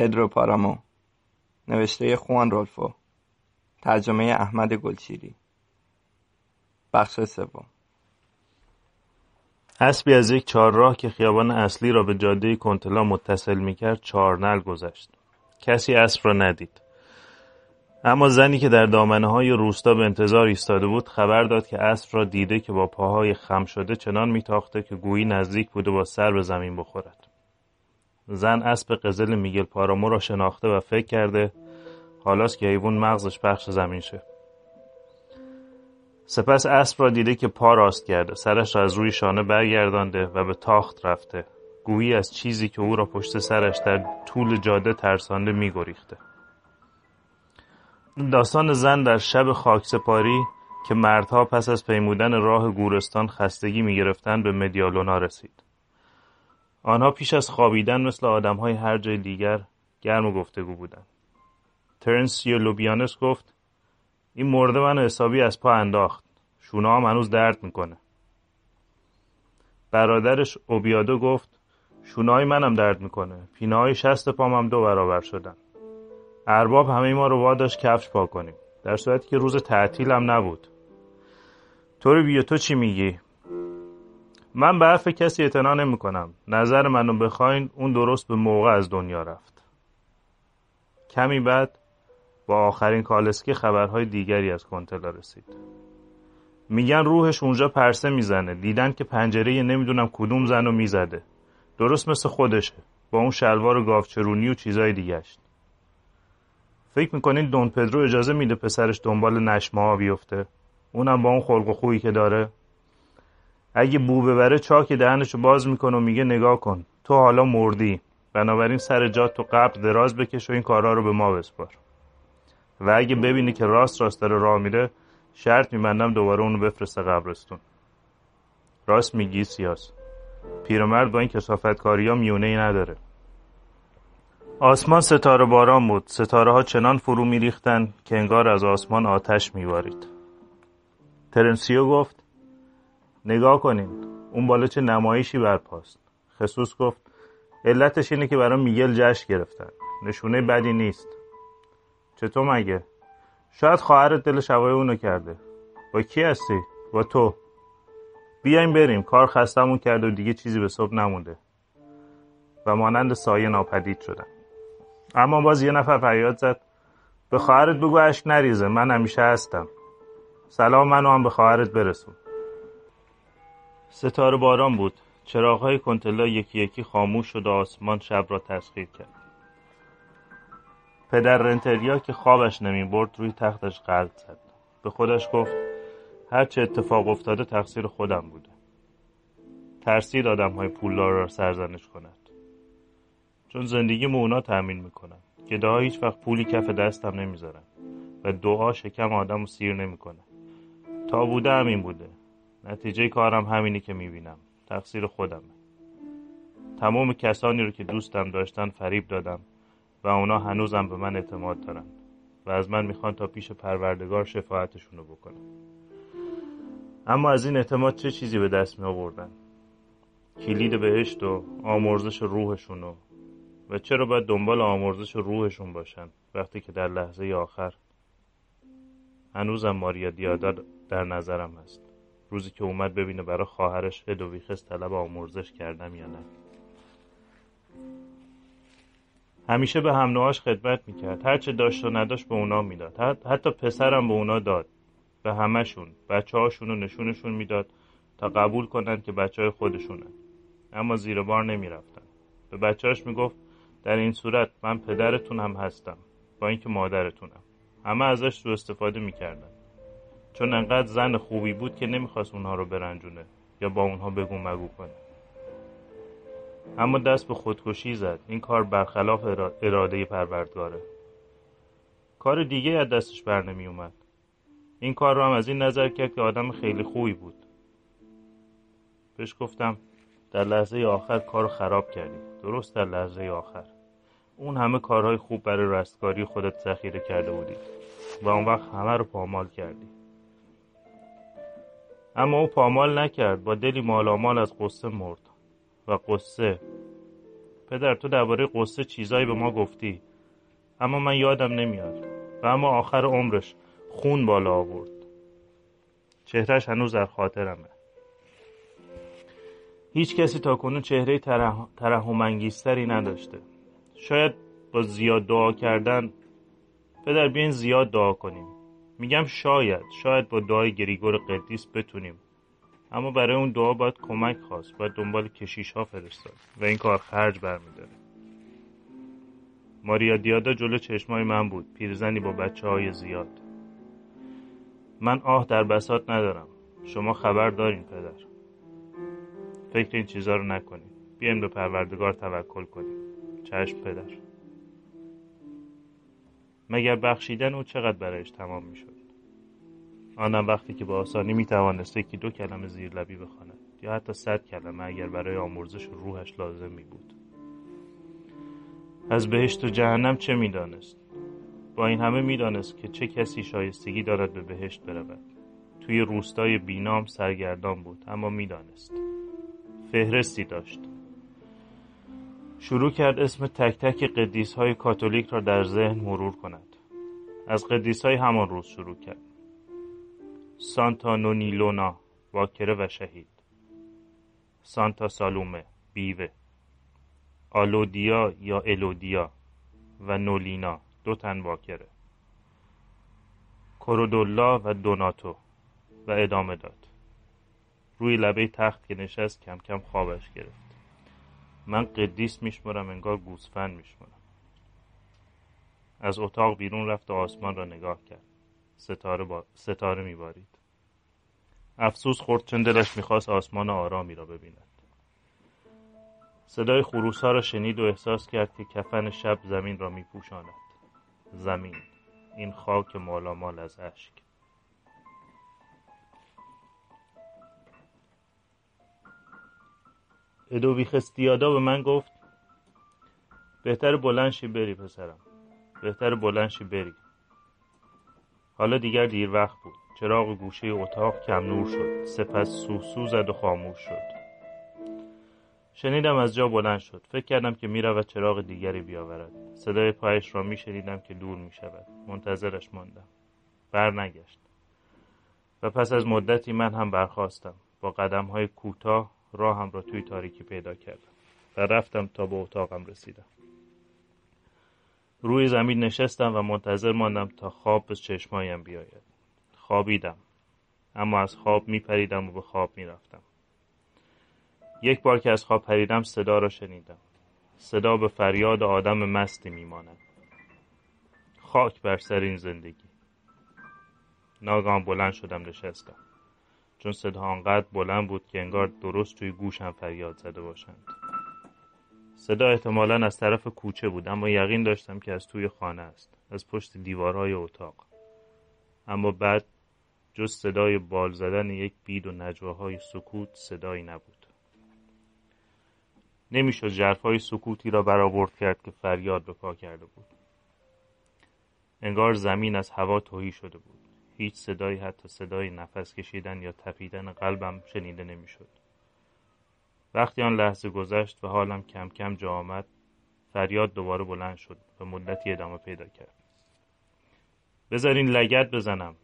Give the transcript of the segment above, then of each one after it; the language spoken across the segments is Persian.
پدرو پارامو نوشته خوان رولفو ترجمه احمد گلچیری. بخش سوم. اسبی از یک چهارراه که خیابان اصلی را به جاده کنتلا متصل می‌کرد چهارنل گذشت. کسی اسب را ندید. اما زنی که در دامنه های روستا به انتظار ایستاده بود خبر داد که اسب را دیده که با پاهای خم شده چنان میتاخته که گویی نزدیک بوده با سر به زمین بخورد. زن اسب قزل میگل پارامو را شناخته و فکر کرده حالاست که حیوان مغزش پخش زمین شه. سپس اسب را دیده که پا راست کرده سرش را از روی شانه برگردانده و به تاخت رفته. گویی از چیزی که او را پشت سرش در طول جاده ترسانده میگریخته. داستان زن در شب خاکسپاری که مردها پس از پیمودن راه گورستان خستگی می‌گرفتند به مدیالونا رسید. آنها پیش از خوابیدن مثل آدمهای هر جای دیگر گرم گفتگو بودند. ترنسیو لوبیانس گفت این مرده منو حسابی از پا انداخت. شونه هم هنوز درد می‌کنه. برادرش اوبیادو گفت شونه های منم درد می‌کنه. پینه های شست پام هم دو برابر شدن. ارباب همه ما رو واداش کفش پا کنیم. در صورتی که روز تعطیل هم نبود طور بیا تو چی میگی؟ من به حرف کسی اعتنا نمی کنم. نظر منو بخواین اون درست به موقع از دنیا رفت. کمی بعد با آخرین کالسکی خبرهای دیگری از کنتلا رسید. میگن روحش اونجا پرسه می‌زنه. دیدن که پنجره نمی‌دونم کدوم زن رو می‌زده. درست مثل خودشه. با اون شلوار و گاوچرونی و چیزای دیگهش. فکر می‌کنین دون پدرو اجازه میده پسرش دنبال نشمه ها بیفته؟ اونم با اون خلق و خویی که داره؟ اگه بو ببره چاک دهنشو باز می‌کنه و میگه نگاه کن. تو حالا مردی. بنابراین سر جات تو قبل دراز بکش و این کارا رو به ما بسپار. و اگه ببینی که راست راست داره راه میره شرط میبندم دوباره اونو بفرسته قبرستون. راست میگی سیاس. پیرمرد با این کسافتکاری ها میونه ای نداره. آسمان ستاره باران بود. ستاره ها چنان فرو میریختند که انگار از آسمان آتش میبارید. ترنسیو گفت نگاه کنین اون بالا چه نمایشی برپاست. خصوص گفت علتش اینه که برای میگل جشن گرفتن. نشونه بدی نیست. چطور مگه؟ شاید خواهرت دل شوای اونو کرده. با کی هستی؟ با تو. بیایم بریم کار خستمون کرده و دیگه چیزی به صبح نمونده. و مانند سایه ناپدید شدن. اما باز یه نفر فریاد زد به خواهرت بگو اشک نریزه من همیشه هستم. سلام منو هم به خواهرت برسون. ستاره باران بود. چراغهای کنتلا یکی یکی خاموش شد و آسمان شب را تسخیر کرد. پدر رنتریا که خوابش نمی برد روی تختش قلب زد. به خودش گفت هر چه اتفاق افتاده تقصیر خودم بوده. ترسید آدم های پولدار را سرزنش کند. چون زندگی اونا تأمین می‌کنن. گداها هیچ وقت پولی کف دستم نمی‌ذارن. و دعا شکم آدم رو سیر نمی‌کنه. تا بوده همین بوده. نتیجه کارم همینی که می‌بینم. تقصیر خودمه. تمام کسانی رو که دوستم داشتن فریب دادم و اونا هنوزم به من اعتماد دارن و از من می‌خوان تا پیش پروردگار شفاعتشون رو بکنم اما از این اعتماد چه چیزی به دست می آوردن کلید بهشت و آمرزش روحشون و چرا باید دنبال آمرزش روحشون باشن وقتی که در لحظه آخر هنوزم ماریا دیادا در نظرم هست؟ روزی که اومد ببینه برای خواهرش هدویخس طلب آمرزش کردم یا نه. همیشه به هم خدمت می‌کرد. هرچه داشت و نداشت به اونا می‌داد. حتی پسرم به اونا داد. به همهشون. بچه هاشون رو نشونشون می‌داد تا قبول کنند که بچه های خودشونن. اما زیر بار نمی‌رفتن. به بچهاش می‌گفت در این صورت من پدرتون هم هستم. با اینکه مادرتونم. همه ازش سو استفاده می‌کردن. چون انقدر زن خوبی بود که نمی‌خواست اونها رو برنجونه یا با اونها بگو مگو کنه. اما دست به خودکشی زد. این کار برخلاف اراده پروردگاره. کار دیگه از دستش بر نمی اومد این کار رو هم از این نظر کرد که آدم خیلی خوبی بود. بهش گفتم در لحظه آخر کار خراب کردی. درست در لحظه آخر. اون همه کارهای خوب برای رستگاری خودت ذخیره کرده بودی و اون وقت همه رو پامال کردی. اما او پامال نکرد. با دلی مالامال از قصه مرد. و قصه پدر تو درباره قصه چیزایی به ما گفتی. اما من یادم نمیاد. و اما آخر عمرش خون بالا آورد. چهرهش هنوز در خاطرمه. هیچ کسی تا کنون چهره ترحم انگیزتری نداشته. شاید با زیاد دعا کردن. پدر بیاین زیاد دعا کنیم. میگم شاید شاید با دعای گریگور قدیس بتونیم. اما برای اون دعا باید کمک خواست باید دنبال کشیش ها فرستاد و این کار خرج برمیداره. ماریا دیادا جلو چشمای من بود پیرزنی با بچه های زیاد. من آه در بسات ندارم. شما خبر دارین پدر. فکر این چیزا رو نکنید بیاین به پروردگار توکل کنیم. چشم پدر. مگر بخشیدن او چقدر برایش تمام می‌شد؟ آنم وقتی که با آسانی می توانست که دو کلمه زیر لبی بخواند یا حتی صد کلمه اگر برای آمرزش روحش لازم می بود از بهشت و جهنم چه می‌دانست؟ با این همه می‌دانست که چه کسی شایستگی دارد به بهشت برود. توی روستای بینام سرگردان بود اما می‌دانست. فهرستی داشت. شروع کرد اسم تک تک قدیس های کاتولیک را در ذهن مرور کند. از قدیس های همان روز شروع کرد. سانتا نونیلونا واکره و شهید سانتا سالومه بیوه آلودیا یا الودیا و نولینا دو تن واکره کرودولا و دوناتو و ادامه داد روی لبه تخت که نشست کم کم خوابش گرفت من قدیس میشمرم انگار گوسفند میشمرم از اتاق بیرون رفت و آسمان را نگاه کرد ستاره, با... ستاره میبارید. افسوس خورد چون دلش می‌خواست آسمان آرامی را ببیند. صدای خروس ها را شنید و احساس کرد که کفن شب زمین را میپوشاند. زمین. این خاک مالامال از اشک. ادوبیخستیادا به من گفت بهتر بلنشی بری پسرم. بهتر بلنشی بری. حالا دیگر دیر وقت بود. چراغ گوشه اتاق کم نور شد. سپس سوسو زد و خاموش شد. شنیدم از جا بلند شد. فکر کردم که می‌رود چراغ دیگری بیاورد. صدای پایش را میشنیدم که دور می‌شود. منتظرش ماندم. بر نگشت. و پس از مدتی من هم برخواستم با قدم های کوتاه راهم را توی تاریکی پیدا کردم. و رفتم تا به اتاقم رسیدم. روی زمین نشستم و منتظر ماندم تا خواب به چشمایم بیاید. خوابیدم. اما از خواب میپریدم و به خواب می‌رفتم. یک بار که از خواب پریدم صدا را شنیدم. صدا به فریاد آدم مستی میماند. خاک بر سر این زندگی. ناگهان بلند شدم نشستم. چون صدا آنقدر بلند بود که انگار درست توی گوشم فریاد زده باشند. صدا احتمالا از طرف کوچه بود اما یقین داشتم که از توی خانه است از پشت دیوارهای اتاق. اما بعد جز صدای بال زدن یک بید و نجواهای سکوت صدایی نبود. نمی‌شد جرفای سکوتی را برآورد کرد که فریاد به پا کرده بود. انگار زمین از هوا توهی شده بود. هیچ صدایی حتی صدای نفس کشیدن یا تپیدن قلبم شنیده نمی‌شد. وقتی آن لحظه گذشت و حالم کم کم جا آمد فریاد دوباره بلند شد و مدتی ادامه پیدا کرد. بذارین لگت بزنم.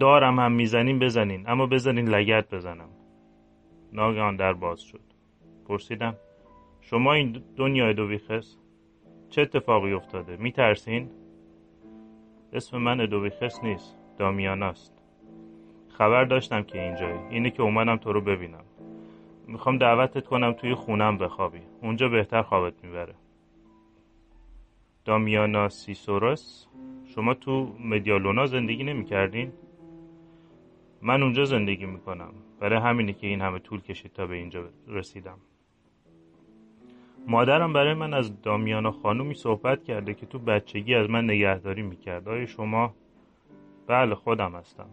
دارم هم می‌زنین بزنین اما بذارین لگت بزنم. ناگهان در باز شد. پرسیدم شما این دنیای دویخس چه اتفاقی افتاده؟ میترسین؟ اسم من ادویخس نیست دامیاناست خبر داشتم که اینجایی. اینه که اومدم تو رو ببینم. می‌خوام دعوتت کنم توی خونم بخوابی. اونجا بهتر خوابت می‌بره. دامیانا سیسورس شما تو مدیالونا زندگی نمی‌کردین؟ من اونجا زندگی می‌کنم. برای همینه که این همه طول کشید تا به اینجا رسیدم. مادرم برای من از دامیانا خانومی صحبت کرده که تو بچگی از من نگهداری می‌کرد. آیا شما؟ بله خودم هستم.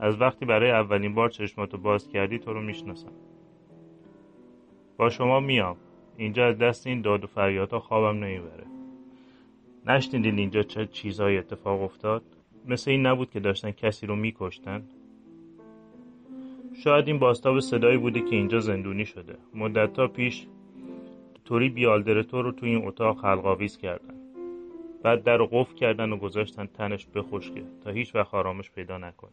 از وقتی برای اولین بار چشماتو باز کردی تو رو می‌شناسم. با شما میام. اینجا از دست این داد و فریادها خوابم نمی‌بره. نشنیدین اینجا چه چیزهایی اتفاق افتاد؟ مثل این نبود که داشتن کسی رو میکشتن؟ شاید این باستاب صدایی بوده که اینجا زندونی شده. مدتها پیش توری بیالدرتو رو تو این اتاق خلقاویز کردن. بعد در قفل کردن و گذاشتن تنش بخشکه تا هیچ وقت آرامش پیدا نکنه.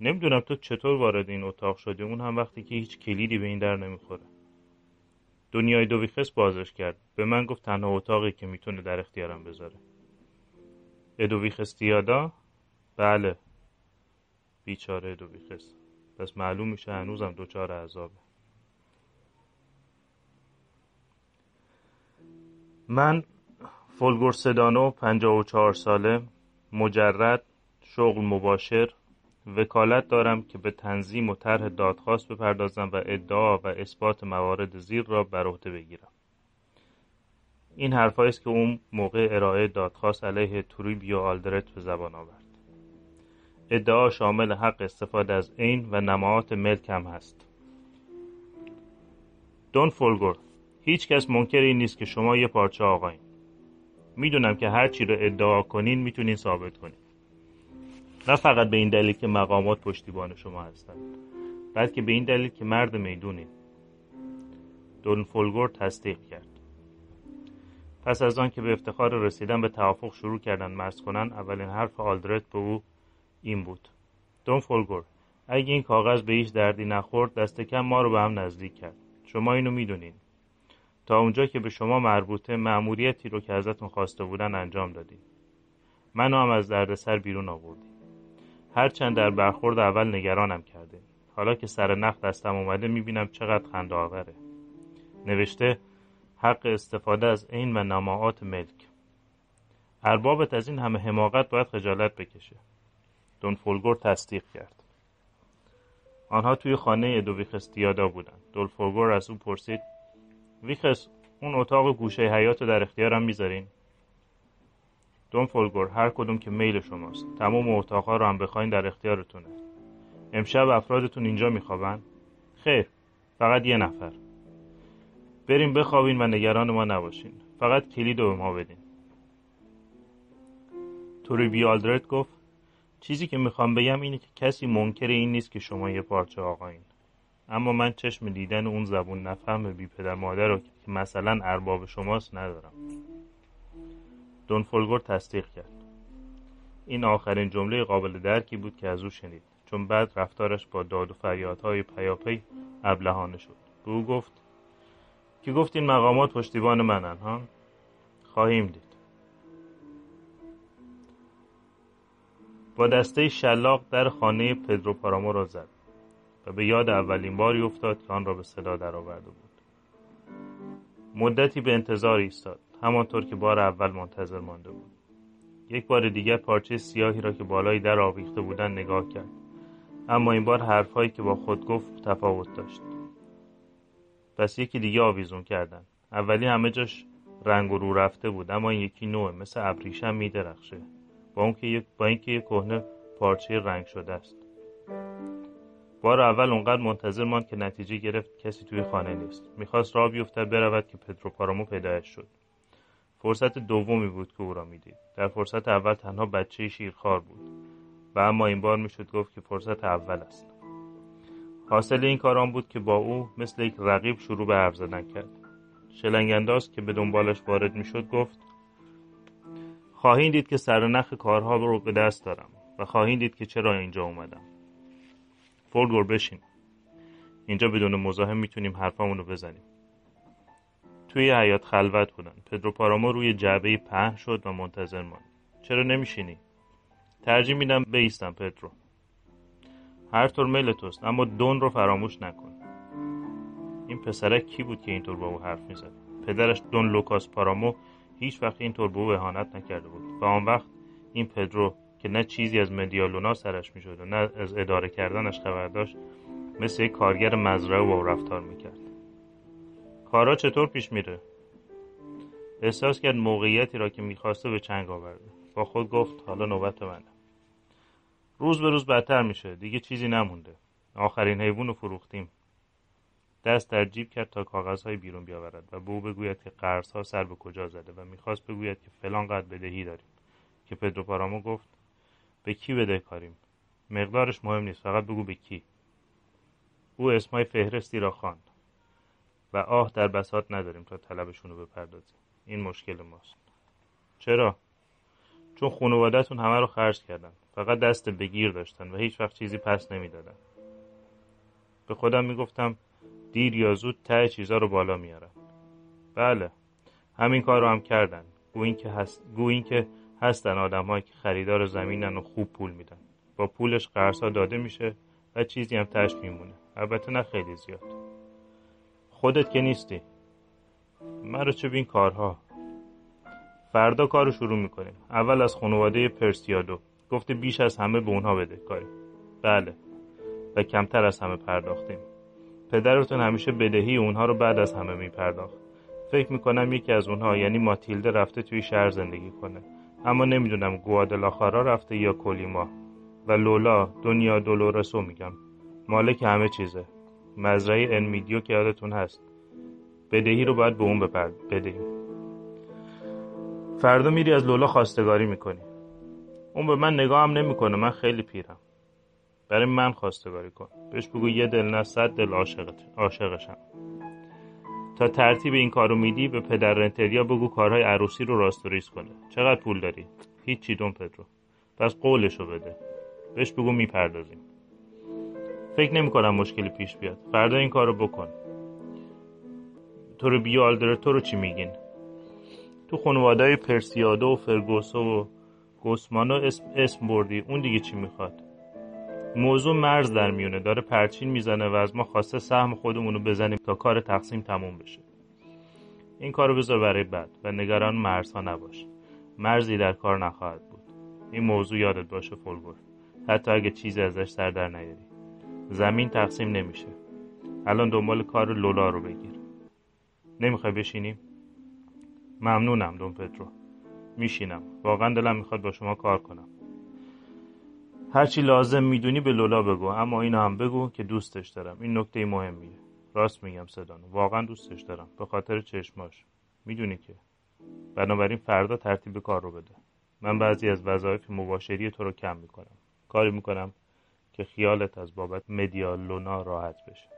نمی‌دونم تو چطور وارد این اتاق شدی. اون هم وقتی که هیچ کلیدی به این در نمی‌خوره. دنیای دویخس بازش کرد. به من گفت تنها اتاقی که می‌تونه در اختیارم بذاره. ادویخس تیادا؟ بله. بیچاره ادویخس پس معلوم میشه هنوزم دوچار عذابه من فولگور سدانو پنجاه و چهار ساله مجرد شغل مباشر وکالت دارم که به تنظیم و طرح دادخواست بپردازم و ادعا و اثبات موارد زیر را بر عهده بگیرم. این حرفایی است که اون موقع ارائه دادخواست علیه توریبیو آلدرت به زبان آورد. ادعا شامل حق استفاده از عین و نماعات ملک هم هست. دون فولگور هیچ کس منکر این نیست که شما یه پارچه آقایین. می‌دونم که هر چی رو ادعا کنین می‌تونین ثابت کنین. نه فقط به این دلیل که مقامات پشتیبان شما هستند بلکه به این دلیل که مرد می‌دونید دون فولگور تصدیق کرد. پس از آن که به افتخار رسیدن به توافق شروع کردن مرز کنن اولین حرف آلدرت به او این بود. دون فولگور اگه این کاغذ به هیچ دردی نخورد دست کم ما رو به هم نزدیک کرد. شما اینو می‌دونین. تا اونجا که به شما مربوطه مأموریتی رو که ازتون خواسته بودن انجام دادیم منو هم از دردسر بیرون آوردیم هرچند در برخورد اول نگرانم کرده. حالا که سر نخ دستم اومده می‌بینم چقدر خنده آوره. نوشته حق استفاده از عین و نماعات ملک. اربابت از این همه حماقت باید خجالت بکشه. دون فولگور تصدیق کرد. آنها توی خانه ادویخس دیادا بودند. دون فولگور از او پرسید ویخس اون اتاق گوشه حیات در اختیارم می‌ذارین؟ دون فولگور هر کدوم که میل شماست. تمام اتاقها رو هم بخواین در اختیارتونه. امشب افرادتون اینجا میخوابن؟ خیر فقط یه نفر. بریم بخوابین و نگران ما نباشین. فقط کلید به ما بدین. توری آلدرت گفت چیزی که می‌خوام بگم اینه که کسی منکر این نیست که شما یه پارچه آقایین. اما من چشم دیدن اون زبون نفهم بی پدر مادر رو که مثلا ارباب شماست ندارم. دون فولگور تصدیق کرد. این آخرین جمله قابل درکی بود که از او شنید چون بعد رفتارش با داد و فریادهای پیاپی ابلهانه شد. به او گفت که گفت این مقامات پشتیبان منن ها؟ خواهیم دید. با دسته شلاق در خانه پدرو پارامو را زد و به یاد اولین باری افتاد که آن را به صدا درآورده بود. مدتی به انتظار ایستاد. همانطور که بار اول منتظر مانده بود. یک بار دیگر پارچه سیاهی را که بالای در آویخته بودن نگاه کرد. اما این بار حرفهایی که با خود گفت تفاوت داشت. پس یکی دیگه آویزون کردن. اولی همه جاش رنگ و رو رفته بود اما این یکی نوعه مثل ابریشم میدرخشه. با اون که با اینکه یک کهنه پارچه رنگ شده است. بار اول اونقدر منتظر ماند که نتیجه گرفت کسی توی خانه نیست. می‌خواست راه بیفتد برود که پدرو پارامو پیدایش شد. فرصت دومی بود که او را می‌دید. در فرصت اول تنها بچه شیرخوار بود. و اما این بار می‌شد گفت که فرصت اول است. حاصل این کاران بود که با او مثل یک رقیب شروع به حرف زدن کرد شلنگنداز که به دنبالش وارد می‌شد گفت خواهید دید که سرنخ کارها رو به دست دارم و خواهید دید که چرا اینجا اومدم. فولگور بشین. اینجا بدون مزاحم می‌تونیم حرفامونو بزنیم. توی حیات خلوت بودن پدرو پارامو روی جعبه پهن شد و منتظر ماند. چرا نمیشینی؟ ترجیح میدم بیستم پدرو. هر طور میل توست اما دون رو فراموش نکن. این پسرک کی بود که اینطور با او حرف می‌زد؟ پدرش دون لوکاس پارامو هیچ وقت اینطور به او اهانت نکرده بود. و آن وقت این پدرو که نه چیزی از مدیالونا سرش می‌شد و نه از اداره کردنش خبر داشت مثل یک کارگر مزرعه و رفتار می‌کرد. کارا چطور پیش میره؟ احساس کرد موقعیتی را که می‌خواسته به چنگ آورده. با خود گفت حالا نوبت منه. روز به روز بدتر میشه. دیگه چیزی نمونده. آخرین حیوان رو فروختیم. دست در جیب کرد تا کاغذهای بیرون بیاورد و به او بگوید که ها سر به کجا زده و می‌خواست بگوید که فلان قدر بدهی داریم. که پدرو پارامو گفت به کی بده کاریم؟ مقدارش مهم نیست فقط بگو به کی. او اسمای فهرستی را خواند و آه در بساط نداریم تا طلبشون رو بپردازیم. این مشکل ماست. چرا؟ چون خانوادهتون همه رو خرج کردن. فقط دست بگیر داشتن و هیچ وقت چیزی پس نمی‌دادن. به خودم می‌گفتم دیر یا زود ته چیزا رو بالا میارن بله همین کار رو هم کردن. گو که, هست... گو که هستن آدم که خریدار زمینن و خوب پول میدن. با پولش قرصا داده میشه و چیزی هم تش میمونه. البته نه خیلی زیاد. خودت که نیستی. مرا چه بین کارها؟ فردا کارو شروع می‌کنیم. اول از خانواده پرسیادو. گفته بیش از همه به اونها بده کاری. بله. و کمتر از همه پرداختیم. پدرتون همیشه بدهی اونها رو بعد از همه میپرداخت. فکر می‌کنم یکی از اونها یعنی ماتیلده رفته توی شهر زندگی کنه. اما نمی‌دونم گوادلاخارا رفته یا کلیما و لولا دنیا دولورسو میگم. مالک همه چیزه. مزرعه انمیدیو که یادتون هست. بدهی رو باید به اون بپرد بدهی. فردا میری از لولا خواستگاری می‌کنی. اون به من نگاه هم نمی‌کنه. من خیلی پیرم. برای من خواستگاری کن. بهش بگو یه دل نه صد دل عاشقشم. تا ترتیب این کارو میدی به پدر رنتریا بگو کارهای عروسی رو راست و کنه. چقدر پول داری؟ هیچی دون پدرو. پس قولشو بده. بهش بگو می‌پردازیم. فکر نمی کنم مشکلی پیش بیاد. فردا این کارو بکن. تو رو بیو تو رو چی میگین؟ تو خانواده پرسیادو و فرگوسو و گوسمانو اسم, اسم بردی. اون دیگه چی می‌خواد؟ موضوع مرز در میونه. داره پرچین می‌زنه و از ما خواسته سهم خودمونو بزنیم تا کار تقسیم تموم بشه. این کارو بذار برای بعد و نگران مرزها نباش. مرزی در کار نخواهد بود. این موضوع یادت باشه فولبور حتی اگه چیزی ازش سر در نیاری. زمین تقسیم نمیشه. الان دنبال کار لولا رو بگیر. نمی‌خوای بشینیم ممنونم دون پترو. میشینم. واقعا دلم می‌خواد با شما کار کنم. هرچی لازم می‌دونی به لولا بگو اما اینو هم بگو که دوستش دارم. این نکته مهمیه. راست میگم صدانو. واقعا دوستش دارم. به خاطر چشماش. می‌دونی که. بنابراین فردا ترتیب کار رو بده. من بعضی از وظایف مباشری تو رو کم می‌کنم. کاری می‌کنم که خیالت از بابت مدیال لونا راحت بشه.